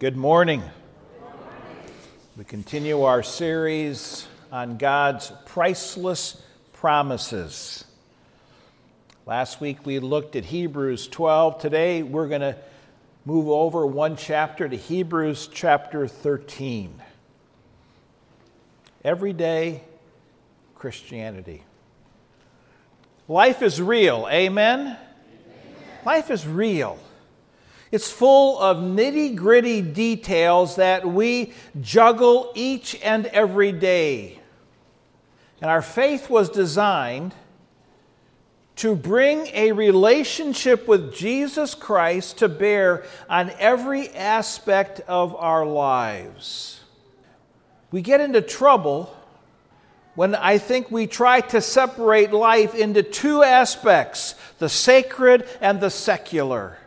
Good morning. We continue our series on God's priceless promises. Last week we looked at Hebrews 12. Today we're going to move over one chapter to Hebrews chapter 13. Everyday Christianity. Life is real. Amen? Amen? Life is real. It's full of nitty gritty details that we juggle each and every day. And our faith was designed to bring a relationship with Jesus Christ to bear on every aspect of our lives. We get into trouble when I think we try to separate life into two aspects the sacred and the secular.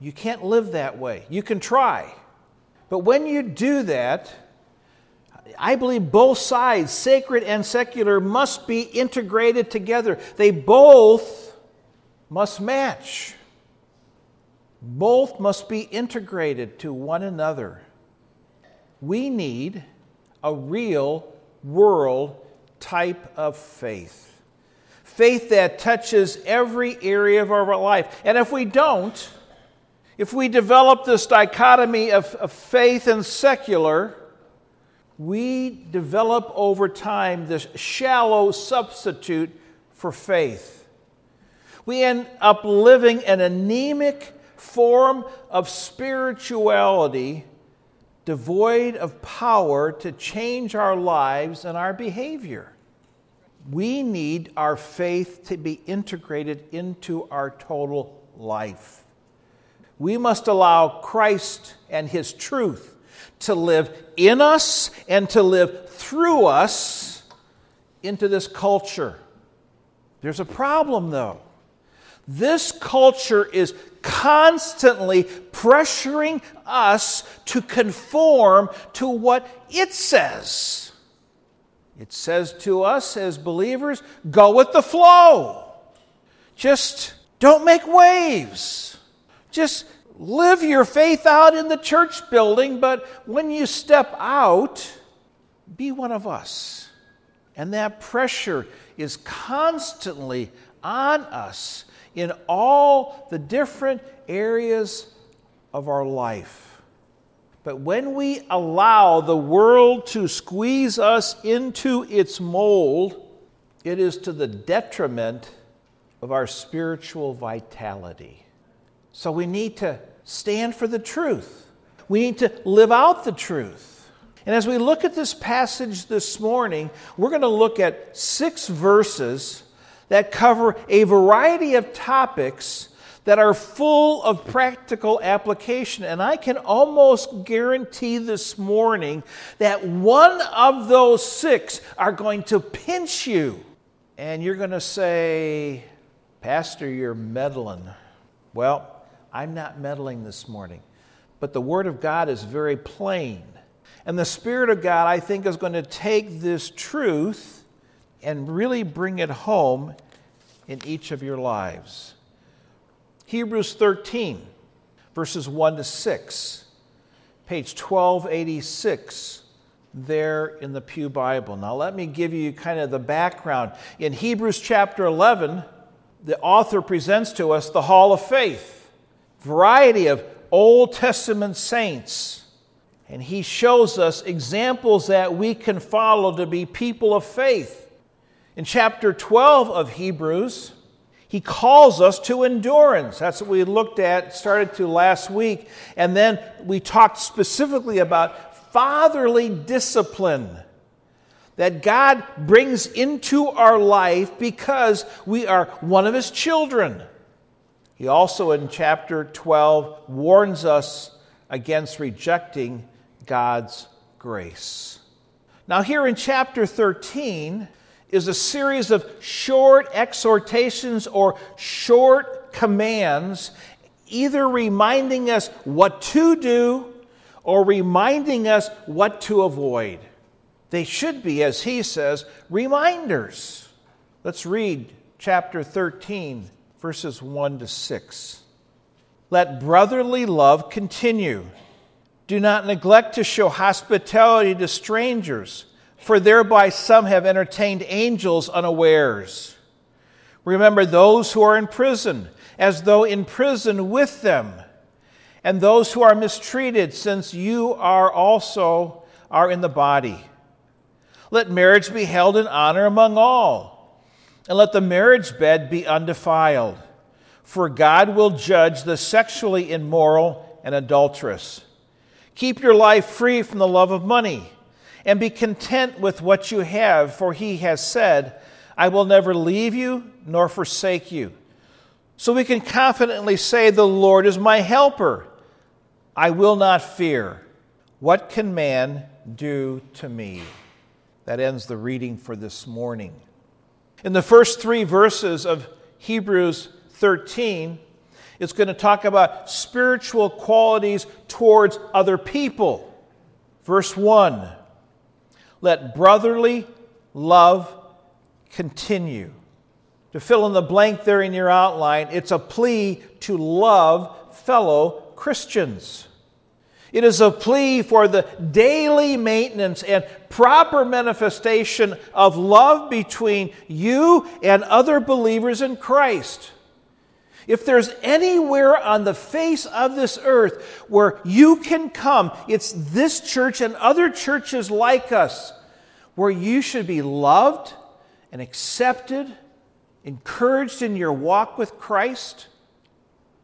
You can't live that way. You can try. But when you do that, I believe both sides, sacred and secular, must be integrated together. They both must match. Both must be integrated to one another. We need a real world type of faith. Faith that touches every area of our life. And if we don't, if we develop this dichotomy of, of faith and secular, we develop over time this shallow substitute for faith. We end up living an anemic form of spirituality devoid of power to change our lives and our behavior. We need our faith to be integrated into our total life. We must allow Christ and His truth to live in us and to live through us into this culture. There's a problem, though. This culture is constantly pressuring us to conform to what it says. It says to us as believers go with the flow, just don't make waves. Just live your faith out in the church building, but when you step out, be one of us. And that pressure is constantly on us in all the different areas of our life. But when we allow the world to squeeze us into its mold, it is to the detriment of our spiritual vitality. So we need to stand for the truth. We need to live out the truth. And as we look at this passage this morning, we're going to look at six verses that cover a variety of topics that are full of practical application. And I can almost guarantee this morning that one of those six are going to pinch you. And you're going to say, Pastor, you're meddling. Well, I'm not meddling this morning. But the Word of God is very plain. And the Spirit of God, I think, is going to take this truth and really bring it home in each of your lives. Hebrews 13, verses 1 to 6, page 1286, there in the Pew Bible. Now, let me give you kind of the background. In Hebrews chapter 11, the author presents to us the hall of faith variety of Old Testament saints. And he shows us examples that we can follow to be people of faith. In chapter 12 of Hebrews, he calls us to endurance. That's what we looked at, started to last week. And then we talked specifically about fatherly discipline that God brings into our life because we are one of his children. He also, in chapter 12, warns us against rejecting God's grace. Now, here in chapter 13 is a series of short exhortations or short commands, either reminding us what to do or reminding us what to avoid. They should be, as he says, reminders. Let's read chapter 13 verses 1 to 6. Let brotherly love continue. Do not neglect to show hospitality to strangers, for thereby some have entertained angels unawares. Remember those who are in prison, as though in prison with them, and those who are mistreated, since you are also are in the body. Let marriage be held in honor among all, and let the marriage bed be undefiled, for God will judge the sexually immoral and adulterous. Keep your life free from the love of money, and be content with what you have, for he has said, I will never leave you nor forsake you. So we can confidently say, The Lord is my helper. I will not fear. What can man do to me? That ends the reading for this morning. In the first three verses of Hebrews 13, it's going to talk about spiritual qualities towards other people. Verse 1 Let brotherly love continue. To fill in the blank there in your outline, it's a plea to love fellow Christians. It is a plea for the daily maintenance and proper manifestation of love between you and other believers in Christ. If there's anywhere on the face of this earth where you can come, it's this church and other churches like us where you should be loved and accepted, encouraged in your walk with Christ.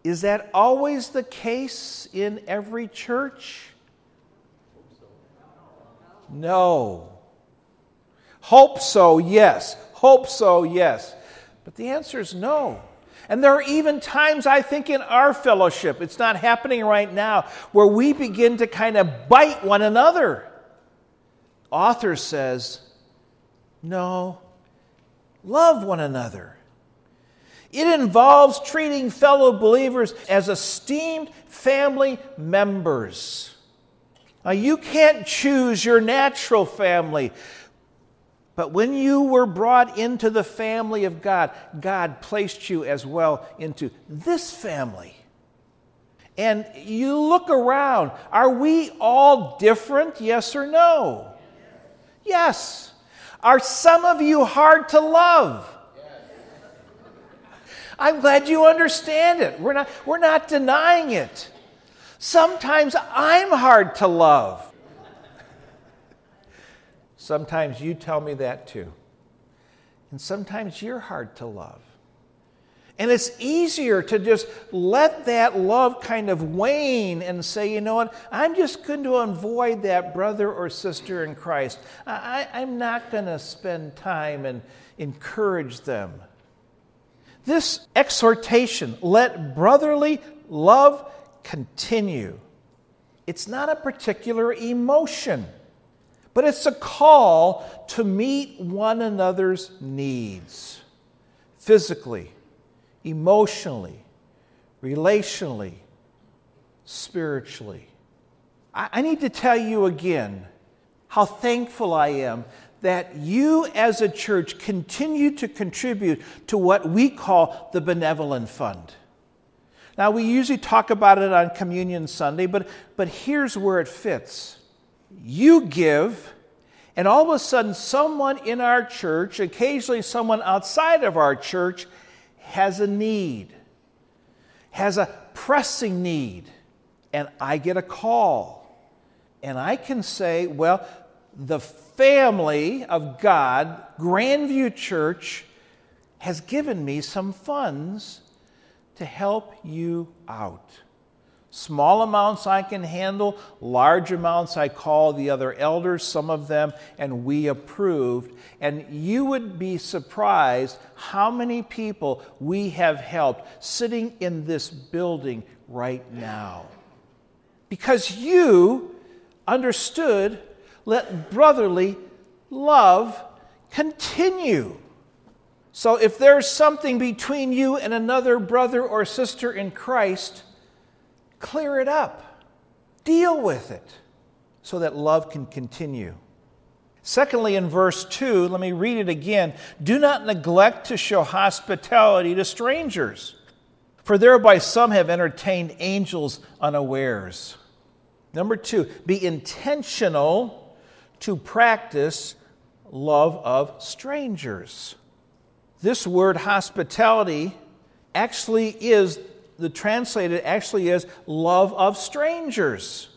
Is that always the case in every church? No. Hope so, yes. Hope so, yes. But the answer is no. And there are even times, I think, in our fellowship, it's not happening right now, where we begin to kind of bite one another. Author says, no, love one another. It involves treating fellow believers as esteemed family members. Now, you can't choose your natural family, but when you were brought into the family of God, God placed you as well into this family. And you look around. Are we all different? Yes or no? Yes. Are some of you hard to love? I'm glad you understand it. We're not, we're not denying it. Sometimes I'm hard to love. Sometimes you tell me that too. And sometimes you're hard to love. And it's easier to just let that love kind of wane and say, you know what, I'm just going to avoid that brother or sister in Christ. I, am not going to spend time and encourage them. This exhortation, let brotherly love continue, it's not a particular emotion but it's a call to meet one another's needs physically, emotionally, relationally, spiritually. I, need to tell you again how thankful I am that you as a church continue to contribute to what we call the Benevolent Fund. Now, we usually talk about it on Communion Sunday, but, but here's where it fits you give, and all of a sudden, someone in our church, occasionally someone outside of our church, has a need, has a pressing need, and I get a call. And I can say, well, the family of God, Grandview Church, has given me some funds to help you out. Small amounts I can handle, large amounts I call the other elders, some of them, and we approved. And you would be surprised how many people we have helped sitting in this building right now. Because you understood, let brotherly love continue. So if there's something between you and another brother or sister in Christ, Clear it up, deal with it so that love can continue. Secondly, in verse 2, let me read it again. Do not neglect to show hospitality to strangers, for thereby some have entertained angels unawares. Number two, be intentional to practice love of strangers. This word hospitality actually is, the translated actually is love of strangers.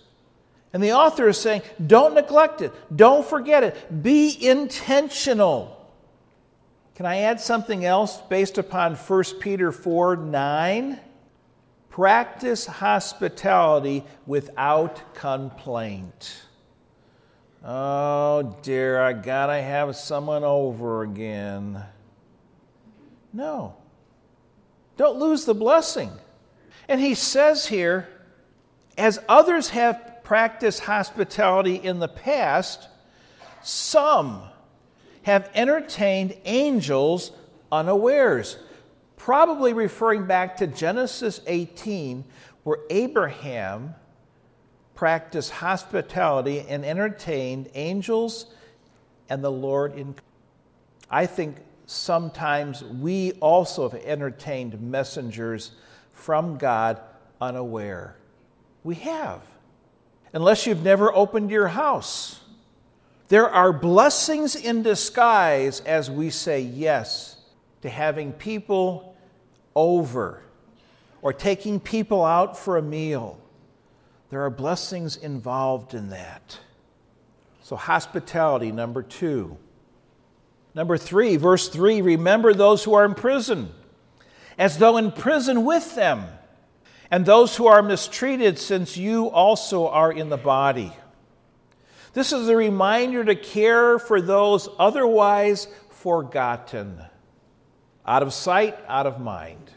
And the author is saying, don't neglect it, don't forget it, be intentional. Can I add something else based upon 1 Peter 4 9? Practice hospitality without complaint. Oh dear, I gotta have someone over again. No. Don't lose the blessing. And he says here, as others have practiced hospitality in the past, some have entertained angels unawares. Probably referring back to Genesis 18, where Abraham practiced hospitality and entertained angels and the Lord in. I think sometimes we also have entertained messengers from God unaware. We have. Unless you've never opened your house. There are blessings in disguise as we say yes to having people over or taking people out for a meal. There are blessings involved in that. So, hospitality, number two. Number three, verse three remember those who are in prison, as though in prison with them, and those who are mistreated, since you also are in the body. This is a reminder to care for those otherwise forgotten. Out of sight, out of mind.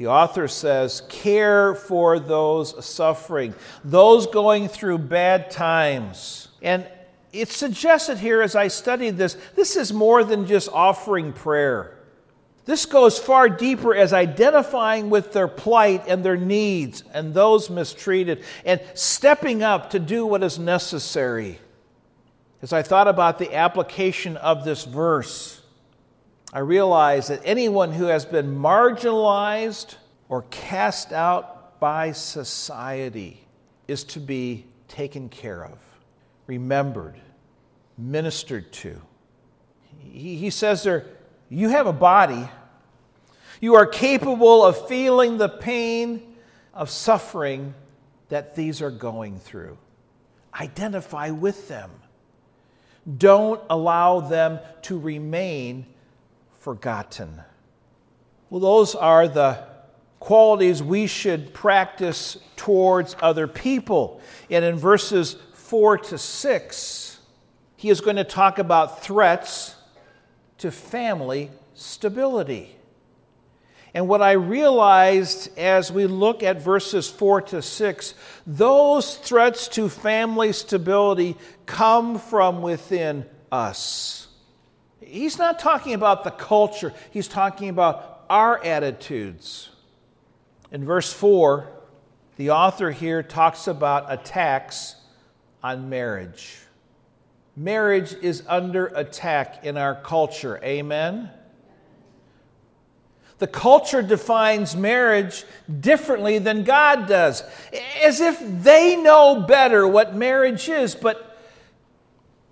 The author says, care for those suffering, those going through bad times. And it's suggested here as I studied this, this is more than just offering prayer. This goes far deeper as identifying with their plight and their needs and those mistreated and stepping up to do what is necessary. As I thought about the application of this verse, I realize that anyone who has been marginalized or cast out by society is to be taken care of, remembered, ministered to. He, says there, you have a body you are capable of feeling the pain of suffering that these are going through. Identify with them. Don't allow them to remain forgotten. Well, those are the qualities we should practice towards other people. And in verses 4 to 6, he is going to talk about threats to family stability. And what I realized as we look at verses 4 to 6, those threats to family stability come from within us. He's not talking about the culture, he's talking about our attitudes. In verse 4, the author here talks about attacks on marriage. Marriage is under attack in our culture. Amen? The culture defines marriage differently than God does, as if they know better what marriage is. But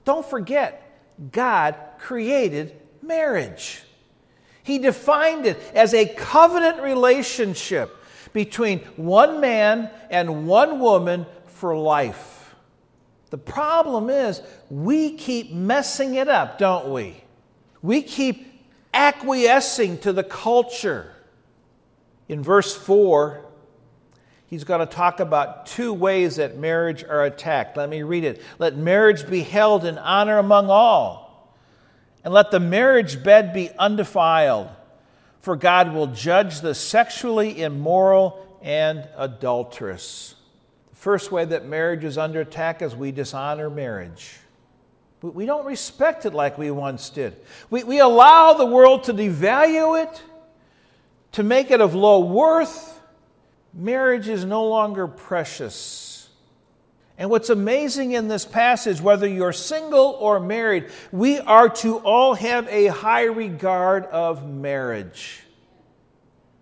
don't forget, God created marriage. He defined it as a covenant relationship between one man and one woman for life. The problem is, we keep messing it up, don't we? We keep acquiescing to the culture. In verse 4, he's going to talk about two ways that marriage are attacked. Let me read it. Let marriage be held in honor among all, and let the marriage bed be undefiled, for God will judge the sexually immoral and adulterous. The first way that marriage is under attack is we dishonor marriage. We don't respect it like we once did. We, we allow the world to devalue it, to make it of low worth. Marriage is no longer precious. And what's amazing in this passage, whether you're single or married, we are to all have a high regard of marriage.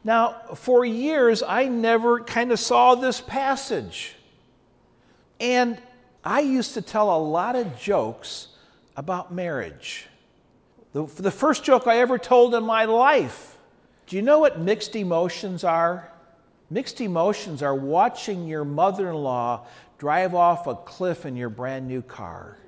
Now, for years, I never kind of saw this passage. And I used to tell a lot of jokes about marriage. The, the first joke I ever told in my life. Do you know what mixed emotions are? Mixed emotions are watching your mother in law drive off a cliff in your brand new car.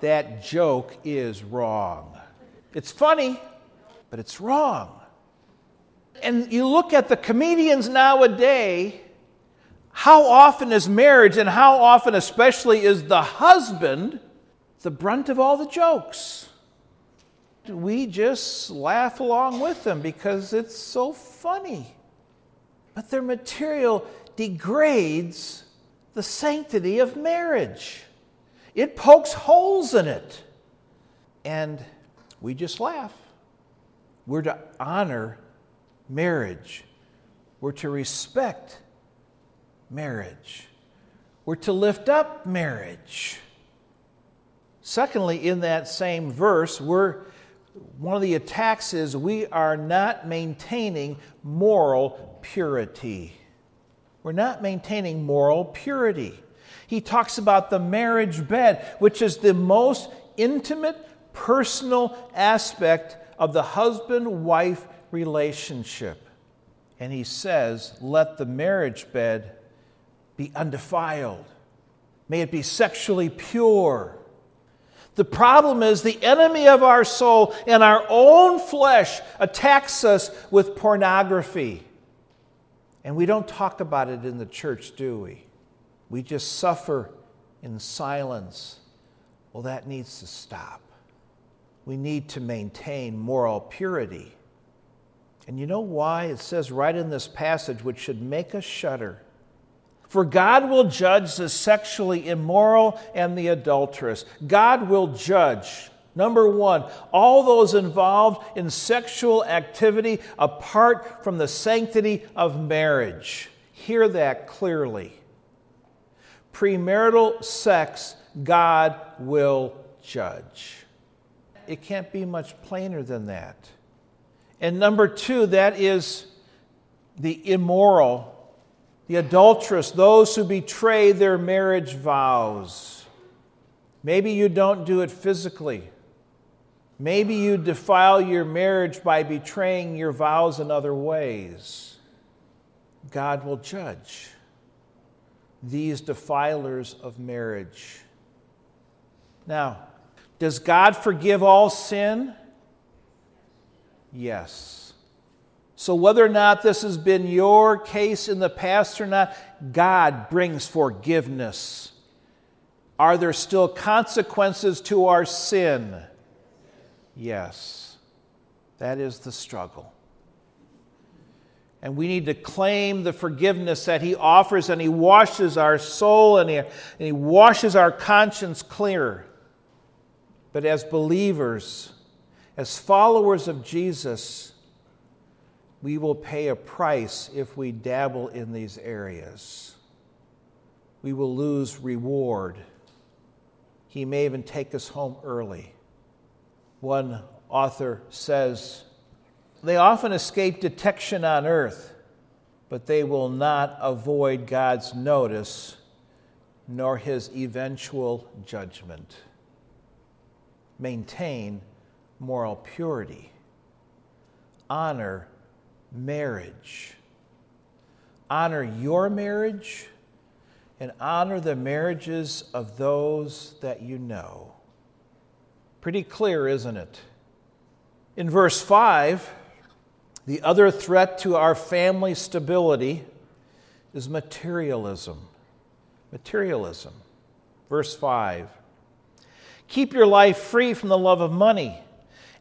that joke is wrong. It's funny, but it's wrong. And you look at the comedians nowadays, how often is marriage and how often, especially, is the husband the brunt of all the jokes? We just laugh along with them because it's so funny. But their material degrades the sanctity of marriage, it pokes holes in it. And we just laugh. We're to honor marriage, we're to respect marriage, we're to lift up marriage. Secondly, in that same verse, we're, one of the attacks is we are not maintaining moral purity. We're not maintaining moral purity. He talks about the marriage bed, which is the most intimate, personal aspect of the husband wife relationship. And he says, Let the marriage bed be undefiled, may it be sexually pure. The problem is the enemy of our soul and our own flesh attacks us with pornography. And we don't talk about it in the church, do we? We just suffer in silence. Well, that needs to stop. We need to maintain moral purity. And you know why? It says right in this passage, which should make us shudder. For God will judge the sexually immoral and the adulterous. God will judge, number one, all those involved in sexual activity apart from the sanctity of marriage. Hear that clearly. Premarital sex, God will judge. It can't be much plainer than that. And number two, that is the immoral, the adulterous, those who betray their marriage vows. Maybe you don't do it physically. Maybe you defile your marriage by betraying your vows in other ways. God will judge these defilers of marriage. Now, does God forgive all sin? Yes. So, whether or not this has been your case in the past or not, God brings forgiveness. Are there still consequences to our sin? Yes. That is the struggle. And we need to claim the forgiveness that He offers, and He washes our soul and He, and he washes our conscience clear. But as believers, as followers of Jesus, we will pay a price if we dabble in these areas. We will lose reward. He may even take us home early. One author says, They often escape detection on earth, but they will not avoid God's notice nor his eventual judgment. Maintain moral purity. Honor marriage. Honor your marriage and honor the marriages of those that you know. Pretty clear, isn't it? In verse 5, the other threat to our family stability is materialism. Materialism. Verse 5 Keep your life free from the love of money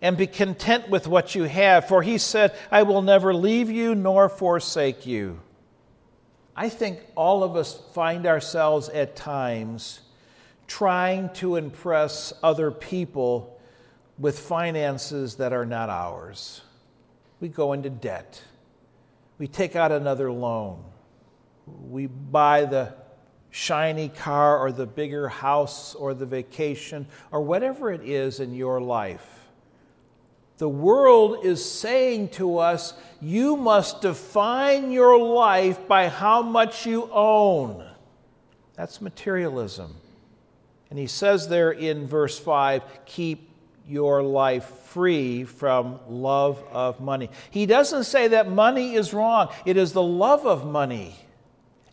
and be content with what you have. For he said, I will never leave you nor forsake you. I think all of us find ourselves at times trying to impress other people with finances that are not ours. We go into debt. We take out another loan. We buy the shiny car or the bigger house or the vacation or whatever it is in your life The world is saying to us, you must define your life by how much you own. That's materialism. And he says there in verse 5 keep your life free from love of money. He doesn't say that money is wrong, it is the love of money.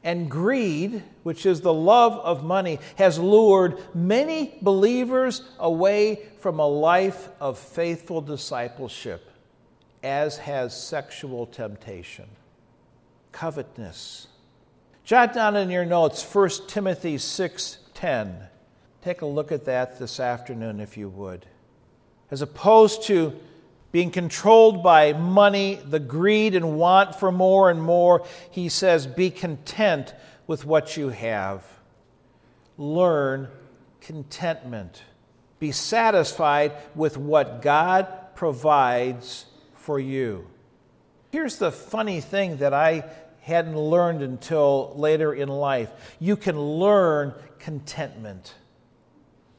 And greed, which is the love of money, has lured many believers away from a life of faithful discipleship, as has sexual temptation, covetousness. Jot down in your notes 1 Timothy 6:10. Take a look at that this afternoon if you would. As opposed to being controlled by money, the greed and want for more and more, he says, Be content with what you have. Learn contentment. Be satisfied with what God provides for you. Here's the funny thing that I hadn't learned until later in life you can learn contentment.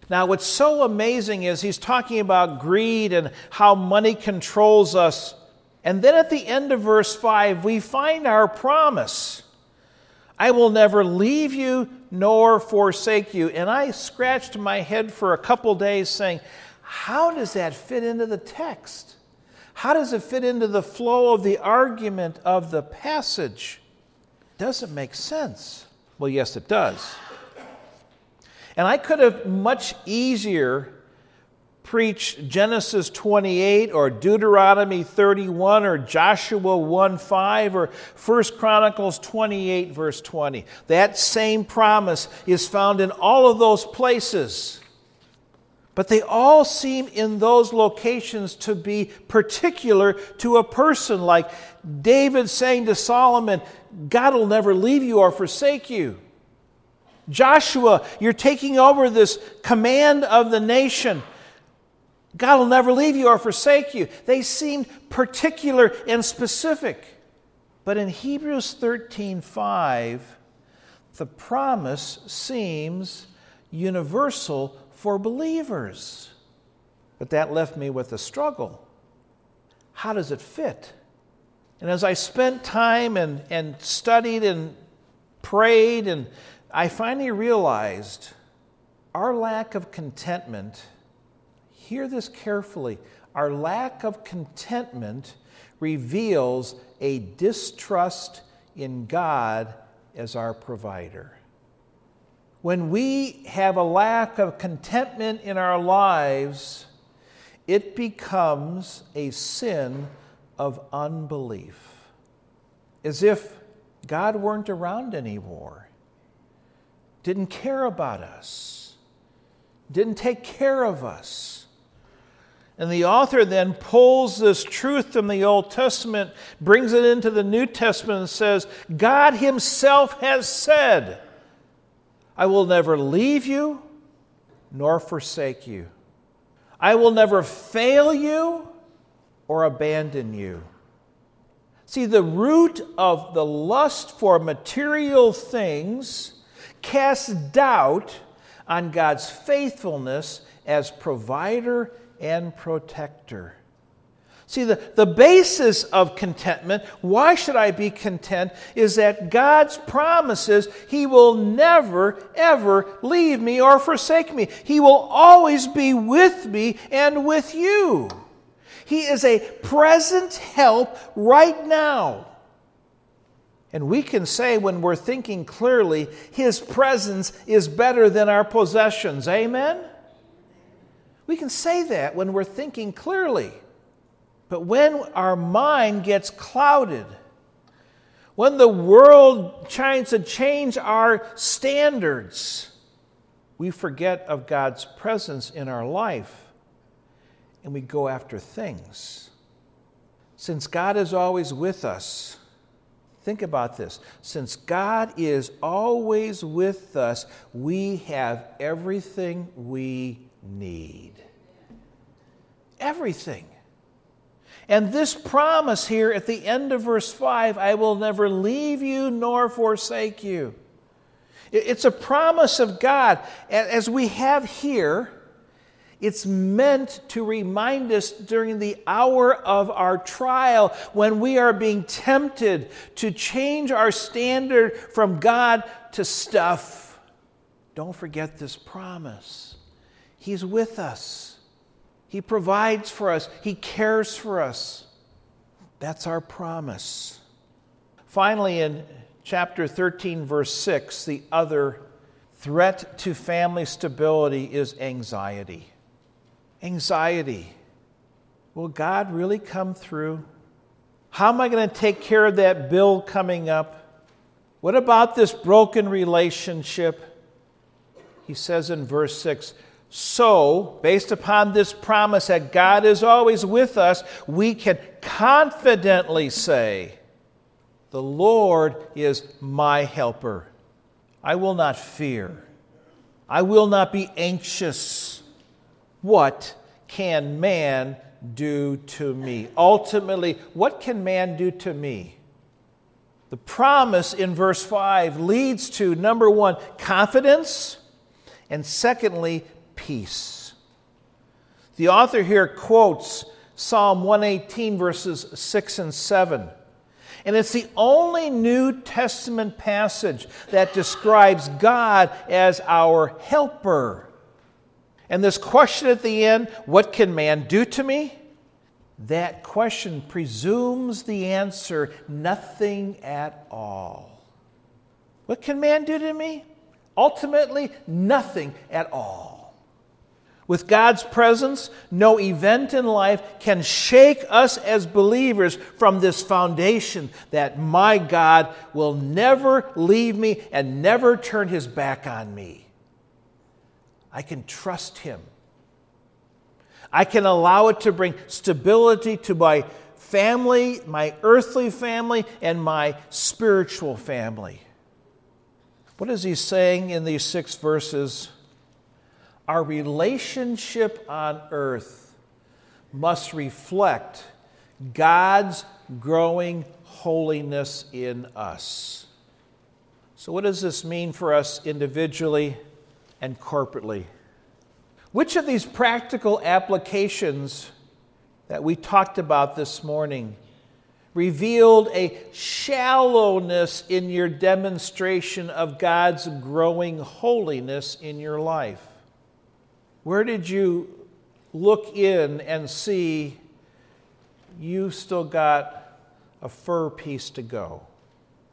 Now, what's so amazing is he's talking about greed and how money controls us. And then at the end of verse 5, we find our promise I will never leave you nor forsake you. And I scratched my head for a couple days saying, How does that fit into the text? How does it fit into the flow of the argument of the passage? Doesn't make sense. Well, yes, it does. And I could have much easier preached Genesis 28 or Deuteronomy 31 or Joshua 1 5 or 1 Chronicles 28, verse 20. That same promise is found in all of those places. But they all seem in those locations to be particular to a person, like David saying to Solomon, God will never leave you or forsake you. Joshua, you're taking over this command of the nation. God will never leave you or forsake you. They seemed particular and specific. But in Hebrews 13:5, the promise seems universal for believers. But that left me with a struggle. How does it fit? And as I spent time and, and studied and prayed and I finally realized our lack of contentment, hear this carefully, our lack of contentment reveals a distrust in God as our provider. When we have a lack of contentment in our lives, it becomes a sin of unbelief, as if God weren't around anymore didn't care about us, didn't take care of us. And the author then pulls this truth from the Old Testament, brings it into the New Testament, and says, God Himself has said, I will never leave you nor forsake you. I will never fail you or abandon you. See, the root of the lust for material things casts doubt on God's faithfulness as provider and protector. See, the, the basis of contentment, why should I be content, is that God's promises He will never, ever leave me or forsake me. He will always be with me and with you. He is a present help right now. And we can say when we're thinking clearly, His presence is better than our possessions. Amen? We can say that when we're thinking clearly. But when our mind gets clouded, when the world tries to change our standards, we forget of God's presence in our life and we go after things. Since God is always with us, Think about this. Since God is always with us, we have everything we need. Everything. And this promise here at the end of verse 5 I will never leave you nor forsake you. It's a promise of God. As we have here, It's meant to remind us during the hour of our trial when we are being tempted to change our standard from God to stuff. Don't forget this promise. He's with us, He provides for us, He cares for us. That's our promise. Finally, in chapter 13, verse 6, the other threat to family stability is anxiety anxiety. Will God really come through? How am I going to take care of that bill coming up? What about this broken relationship? He says in verse 6 So, based upon this promise that God is always with us, we can confidently say, The Lord is my helper. I will not fear. I will not be anxious. What can man do to me? Ultimately, what can man do to me? The promise in verse 5 leads to number one, confidence, and secondly, peace. The author here quotes Psalm 118, verses 6 and 7. And it's the only New Testament passage that describes God as our helper. And this question at the end, what can man do to me? That question presumes the answer, nothing at all. What can man do to me? Ultimately, nothing at all. With God's presence, no event in life can shake us as believers from this foundation that my God will never leave me and never turn his back on me. I can trust Him. I can allow it to bring stability to my family, my earthly family, and my spiritual family. What is he saying in these six verses? Our relationship on earth must reflect God's growing holiness in us. So, what does this mean for us individually and corporately. Which of these practical applications that we talked about this morning revealed a shallowness in your demonstration of God's growing holiness in your life? Where did you look in and see you still got a fur piece to go?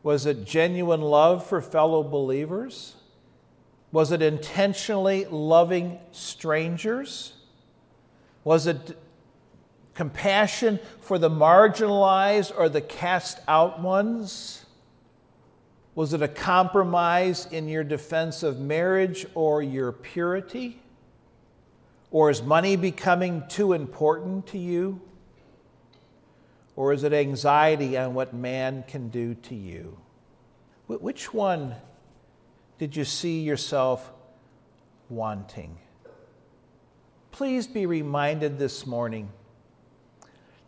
Was it genuine love for fellow believers? Was it intentionally loving strangers? Was it compassion for the marginalized or the cast out ones? Was it a compromise in your defense of marriage or your purity? Or is money becoming too important to you? Or is it anxiety on what man can do to you? Which one did you see yourself wanting? Please be reminded this morning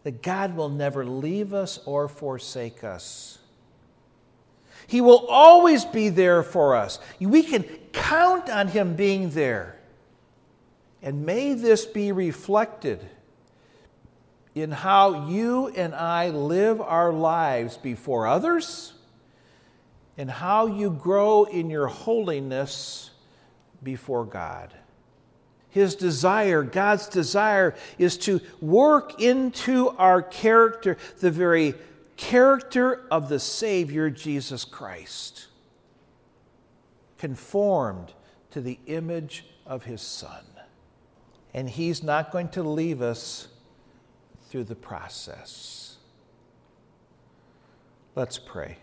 that God will never leave us or forsake us. He will always be there for us. We can count on Him being there. And may this be reflected in how you and I live our lives before others and how you grow in your holiness before God. His desire, God's desire, is to work into our character the very character of the Savior, Jesus Christ, conformed to the image of His Son. And He's not going to leave us through the process. Let's pray.